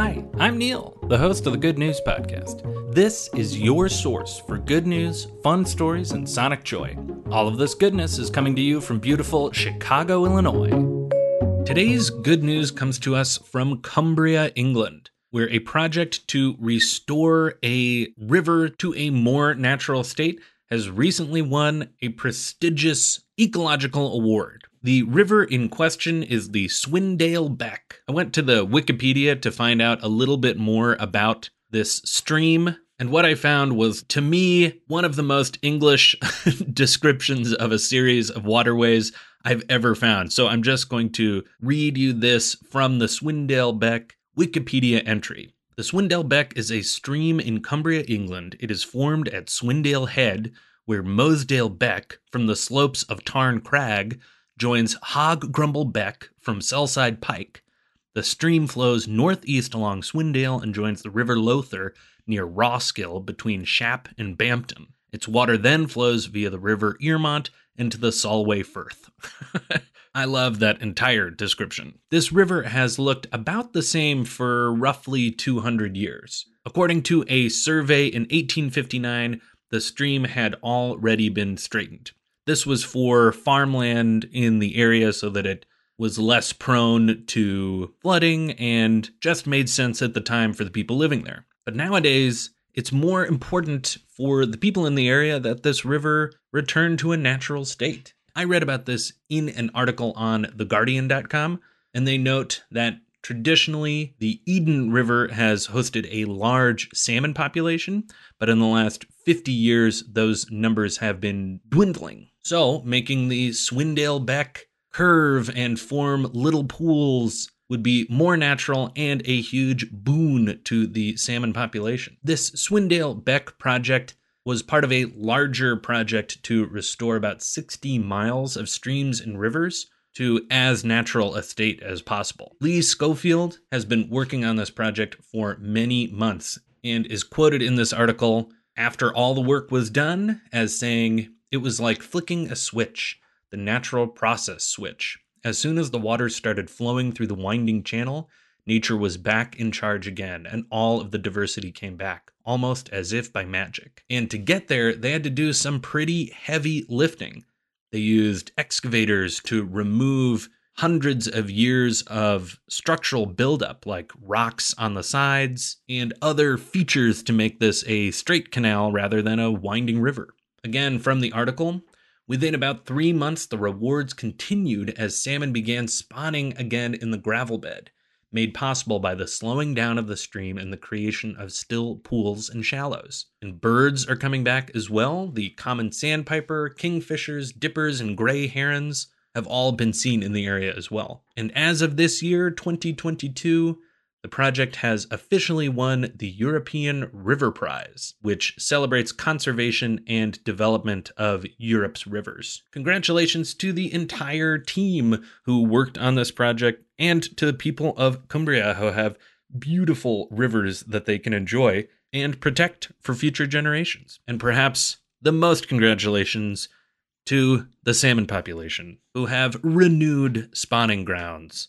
Hi, I'm Neil, the host of the Good News Podcast. This is your source for good news, fun stories, and sonic joy. All of this goodness is coming to you from beautiful Chicago, Illinois. Today's good news comes to us from Cumbria, England, where a project to restore a river to a more natural state has recently won a prestigious ecological award. The river in question is the Swindale Beck. I went to the Wikipedia to find out a little bit more about this stream, and what I found was, to me, one of the most English descriptions of a series of waterways I've ever found. So I'm just going to read you this from the Swindale Beck Wikipedia entry. The Swindale Beck is a stream in Cumbria, England. It is formed at Swindale Head, where Mosedale Beck, from the slopes of Tarn Crag, joins Hobgrumble Beck from Selside Pike. The stream flows northeast along Swindale and joins the River Lowther near Rosgill between Shap and Bampton. Its water then flows via the River Eamont into the Solway Firth. I love that entire description. This river has looked about the same for roughly 200 years. According to a survey in 1859, the stream had already been straightened. This was for farmland in the area so that it was less prone to flooding and just made sense at the time for the people living there. But nowadays, it's more important for the people in the area that this river return to a natural state. I read about this in an article on theguardian.com, and they note that traditionally the Eden River has hosted a large salmon population, but in the last 50 years, those numbers have been dwindling. So, making the Swindale Beck curve and form little pools would be more natural and a huge boon to the salmon population. This Swindale Beck project was part of a larger project to restore about 60 miles of streams and rivers to as natural a state as possible. Lee Schofield has been working on this project for many months and is quoted in this article after all the work was done as saying, it was like flicking a switch, the natural process switch. As soon as the water started flowing through the winding channel, nature was back in charge again, and all of the diversity came back, almost as if by magic. And to get there, they had to do some pretty heavy lifting. They used excavators to remove hundreds of years of structural buildup, like rocks on the sides and other features to make this a straight canal rather than a winding river. Again, from the article, within about three months, the rewards continued as salmon began spawning again in the gravel bed, made possible by the slowing down of the stream and the creation of still pools and shallows. And birds are coming back as well. The common sandpiper, kingfishers, dippers, and gray herons have all been seen in the area as well. And as of this year, 2022, the project has officially won the European River Prize, which celebrates conservation and development of Europe's rivers. Congratulations to the entire team who worked on this project and to the people of Cumbria who have beautiful rivers that they can enjoy and protect for future generations. And perhaps the most congratulations to the salmon population who have renewed spawning grounds